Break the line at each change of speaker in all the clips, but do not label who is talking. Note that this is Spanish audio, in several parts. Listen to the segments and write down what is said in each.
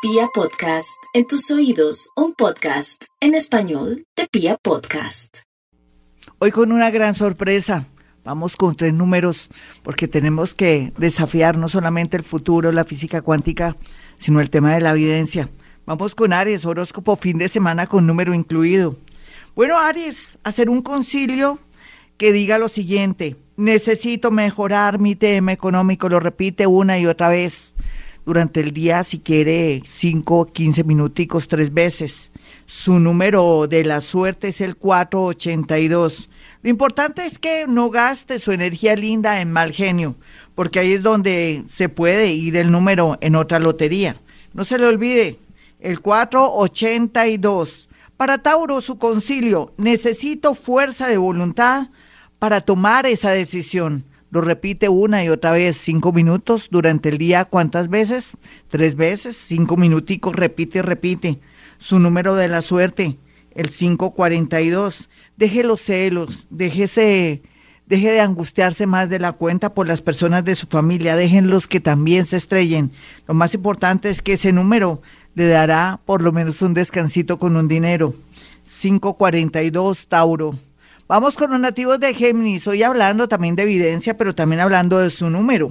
Pia Podcast, en tus oídos, un podcast en español de Pia Podcast.
Hoy con una gran sorpresa. Vamos con tres números porque tenemos que desafiar no solamente el futuro, la física cuántica, sino el tema de la evidencia. Vamos con Aries, horóscopo fin de semana con número incluido. Bueno, Aries, hacer un concilio que diga lo siguiente, necesito mejorar mi tema económico, lo repite una y otra vez durante el día, si quiere, 5 o 15 minuticos tres veces. Su número de la suerte es el 482. Lo importante es que no gaste su energía linda en mal genio, porque ahí es donde se puede ir el número en otra lotería. No se le olvide, el 482. Para Tauro, su concilio, necesito fuerza de voluntad para tomar esa decisión. Lo repite una y otra vez, cinco minutos durante el día, ¿cuántas veces? Tres veces, cinco minuticos, repite, repite. Su número de la suerte, el 542. Deje los celos, déjese, deje de angustiarse más de la cuenta por las personas de su familia, déjenlos que también se estrellen. Lo más importante es que ese número le dará por lo menos un descansito con un dinero. 542, Tauro. Vamos con los nativos de Géminis, hoy hablando también de evidencia, pero también hablando de su número.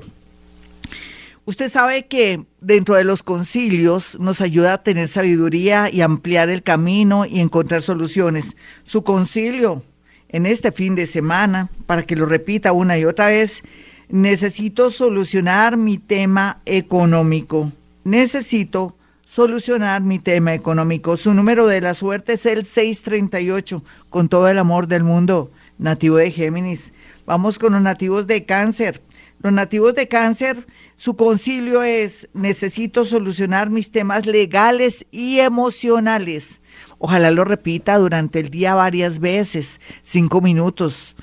Usted sabe que dentro de los concilios nos ayuda a tener sabiduría y ampliar el camino y encontrar soluciones. Su concilio en este fin de semana, para que lo repita una y otra vez, necesito solucionar mi tema económico. Necesito solucionar mi tema económico. Su número de la suerte es el 638, con todo el amor del mundo, nativo de Géminis. Vamos con los nativos de cáncer. Los nativos de cáncer, su concilio es, necesito solucionar mis temas legales y emocionales. Ojalá lo repita durante el día varias veces, cinco minutos,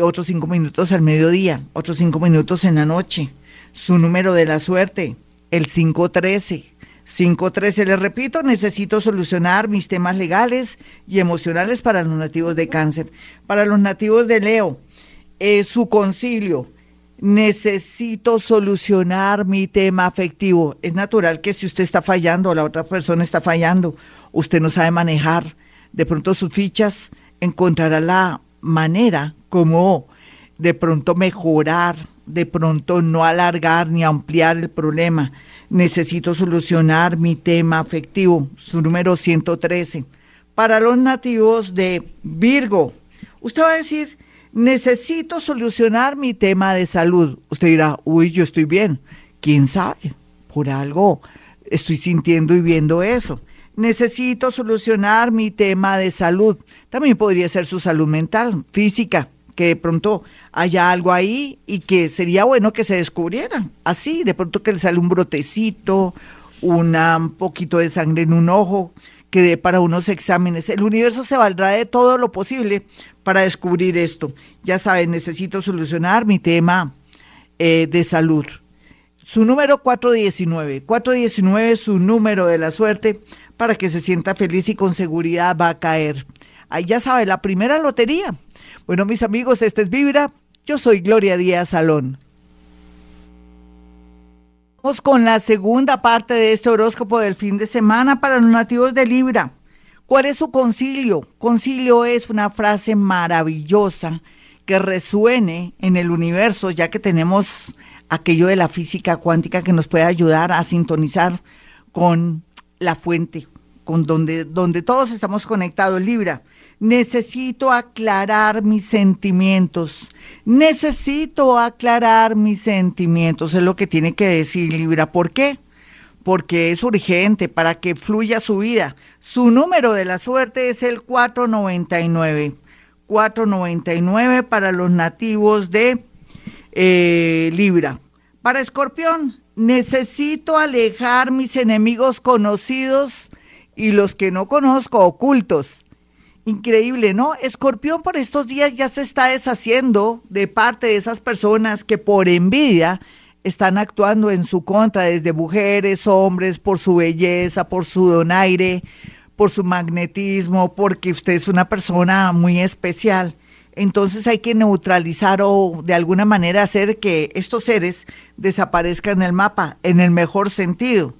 otros cinco minutos al mediodía, otros cinco minutos en la noche. Su número de la suerte, el 513. 513, le repito, necesito solucionar mis temas legales y emocionales para los nativos de cáncer. Para los nativos de Leo, eh, su concilio, necesito solucionar mi tema afectivo. Es natural que si usted está fallando la otra persona está fallando, usted no sabe manejar de pronto sus fichas, encontrará la manera como de pronto mejorar, de pronto no alargar ni ampliar el problema necesito solucionar mi tema afectivo, su número 113. Para los nativos de Virgo, usted va a decir, necesito solucionar mi tema de salud. Usted dirá, uy, yo estoy bien. ¿Quién sabe? Por algo estoy sintiendo y viendo eso. Necesito solucionar mi tema de salud. También podría ser su salud mental, física que de pronto haya algo ahí y que sería bueno que se descubriera. Así, de pronto que le sale un brotecito, un poquito de sangre en un ojo, que dé para unos exámenes. El universo se valdrá de todo lo posible para descubrir esto. Ya saben, necesito solucionar mi tema eh, de salud. Su número 419. 419 es su número de la suerte para que se sienta feliz y con seguridad va a caer. Ahí ya sabe, la primera lotería bueno, mis amigos, este es Vibra. Yo soy Gloria Díaz Salón. Vamos con la segunda parte de este horóscopo del fin de semana para los nativos de Libra. ¿Cuál es su concilio? Concilio es una frase maravillosa que resuene en el universo, ya que tenemos aquello de la física cuántica que nos puede ayudar a sintonizar con la fuente, con donde, donde todos estamos conectados, Libra necesito aclarar mis sentimientos, necesito aclarar mis sentimientos, es lo que tiene que decir Libra. ¿Por qué? Porque es urgente para que fluya su vida. Su número de la suerte es el 499. 499 para los nativos de eh, Libra. Para Escorpión, necesito alejar mis enemigos conocidos y los que no conozco ocultos. Increíble, ¿no? Escorpión por estos días ya se está deshaciendo de parte de esas personas que por envidia están actuando en su contra, desde mujeres, hombres, por su belleza, por su donaire, por su magnetismo, porque usted es una persona muy especial. Entonces hay que neutralizar o de alguna manera hacer que estos seres desaparezcan en el mapa, en el mejor sentido.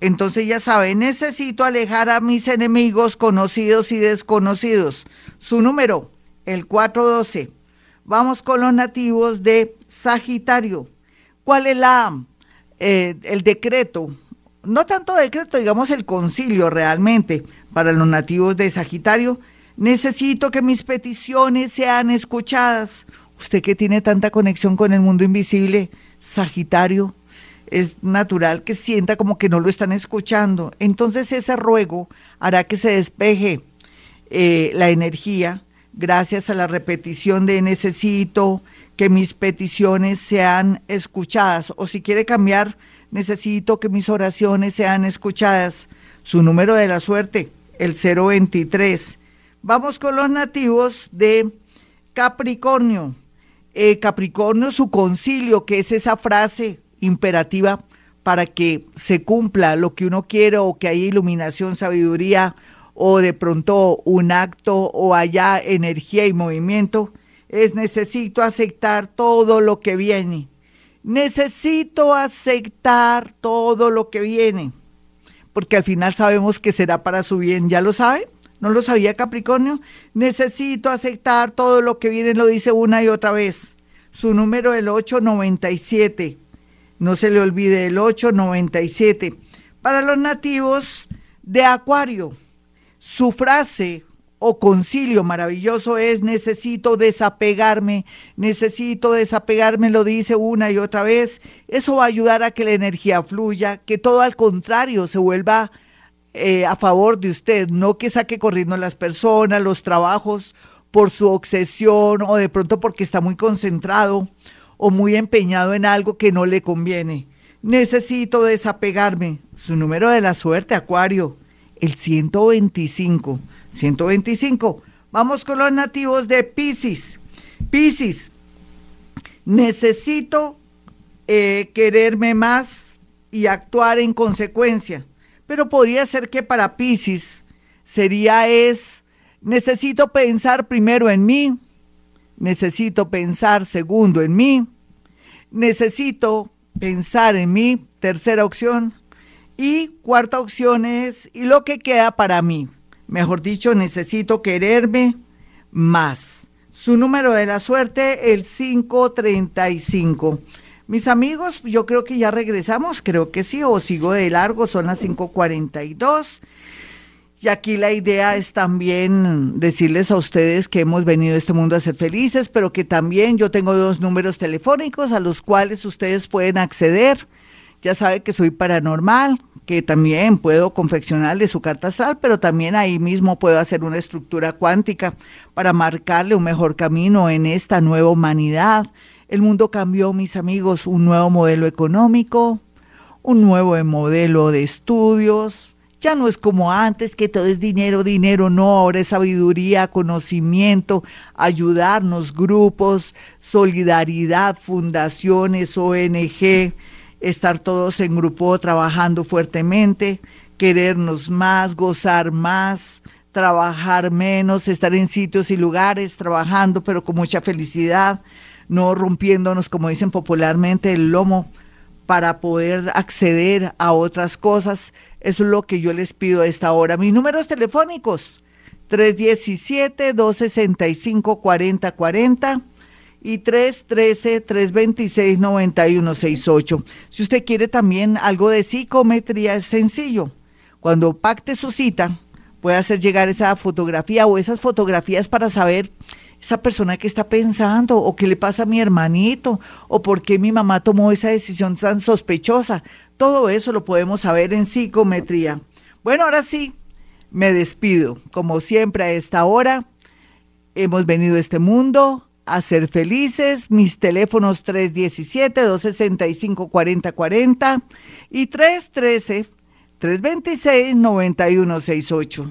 Entonces ya sabe, necesito alejar a mis enemigos conocidos y desconocidos. Su número, el 412. Vamos con los nativos de Sagitario. ¿Cuál es la, eh, el decreto? No tanto decreto, digamos el concilio realmente para los nativos de Sagitario. Necesito que mis peticiones sean escuchadas. Usted que tiene tanta conexión con el mundo invisible, Sagitario, es natural que sienta como que no lo están escuchando. Entonces ese ruego hará que se despeje eh, la energía gracias a la repetición de necesito que mis peticiones sean escuchadas. O si quiere cambiar, necesito que mis oraciones sean escuchadas. Su número de la suerte, el 023. Vamos con los nativos de Capricornio. Eh, Capricornio, su concilio, que es esa frase imperativa para que se cumpla lo que uno quiere o que haya iluminación, sabiduría o de pronto un acto o haya energía y movimiento, es necesito aceptar todo lo que viene. Necesito aceptar todo lo que viene, porque al final sabemos que será para su bien, ¿ya lo sabe? ¿No lo sabía Capricornio? Necesito aceptar todo lo que viene, lo dice una y otra vez. Su número el 897. No se le olvide el 897. Para los nativos de Acuario, su frase o concilio maravilloso es necesito desapegarme, necesito desapegarme, lo dice una y otra vez. Eso va a ayudar a que la energía fluya, que todo al contrario se vuelva eh, a favor de usted, no que saque corriendo las personas, los trabajos por su obsesión o de pronto porque está muy concentrado o muy empeñado en algo que no le conviene. Necesito desapegarme. Su número de la suerte, Acuario, el 125. 125. Vamos con los nativos de Pisces. Pisces, necesito eh, quererme más y actuar en consecuencia. Pero podría ser que para Pisces sería es, necesito pensar primero en mí, necesito pensar segundo en mí, necesito pensar en mí, tercera opción, y cuarta opción es, y lo que queda para mí, mejor dicho, necesito quererme más. Su número de la suerte, el 535. Mis amigos, yo creo que ya regresamos, creo que sí, o sigo de largo, son las 542. Y aquí la idea es también decirles a ustedes que hemos venido a este mundo a ser felices, pero que también yo tengo dos números telefónicos a los cuales ustedes pueden acceder. Ya sabe que soy paranormal, que también puedo confeccionarle su carta astral, pero también ahí mismo puedo hacer una estructura cuántica para marcarle un mejor camino en esta nueva humanidad. El mundo cambió, mis amigos, un nuevo modelo económico, un nuevo modelo de estudios, ya no es como antes, que todo es dinero, dinero, no, ahora es sabiduría, conocimiento, ayudarnos, grupos, solidaridad, fundaciones, ONG, estar todos en grupo trabajando fuertemente, querernos más, gozar más, trabajar menos, estar en sitios y lugares, trabajando, pero con mucha felicidad, no rompiéndonos, como dicen popularmente, el lomo para poder acceder a otras cosas eso es lo que yo les pido a esta hora. Mis números telefónicos, 317-265-4040 y 313-326-9168. Si usted quiere también algo de psicometría, es sencillo. Cuando pacte su cita, puede hacer llegar esa fotografía o esas fotografías para saber esa persona que está pensando o qué le pasa a mi hermanito o por qué mi mamá tomó esa decisión tan sospechosa. Todo eso lo podemos saber en psicometría. Bueno, ahora sí, me despido. Como siempre a esta hora, hemos venido a este mundo a ser felices. Mis teléfonos 317-265-4040 y 313-326-9168.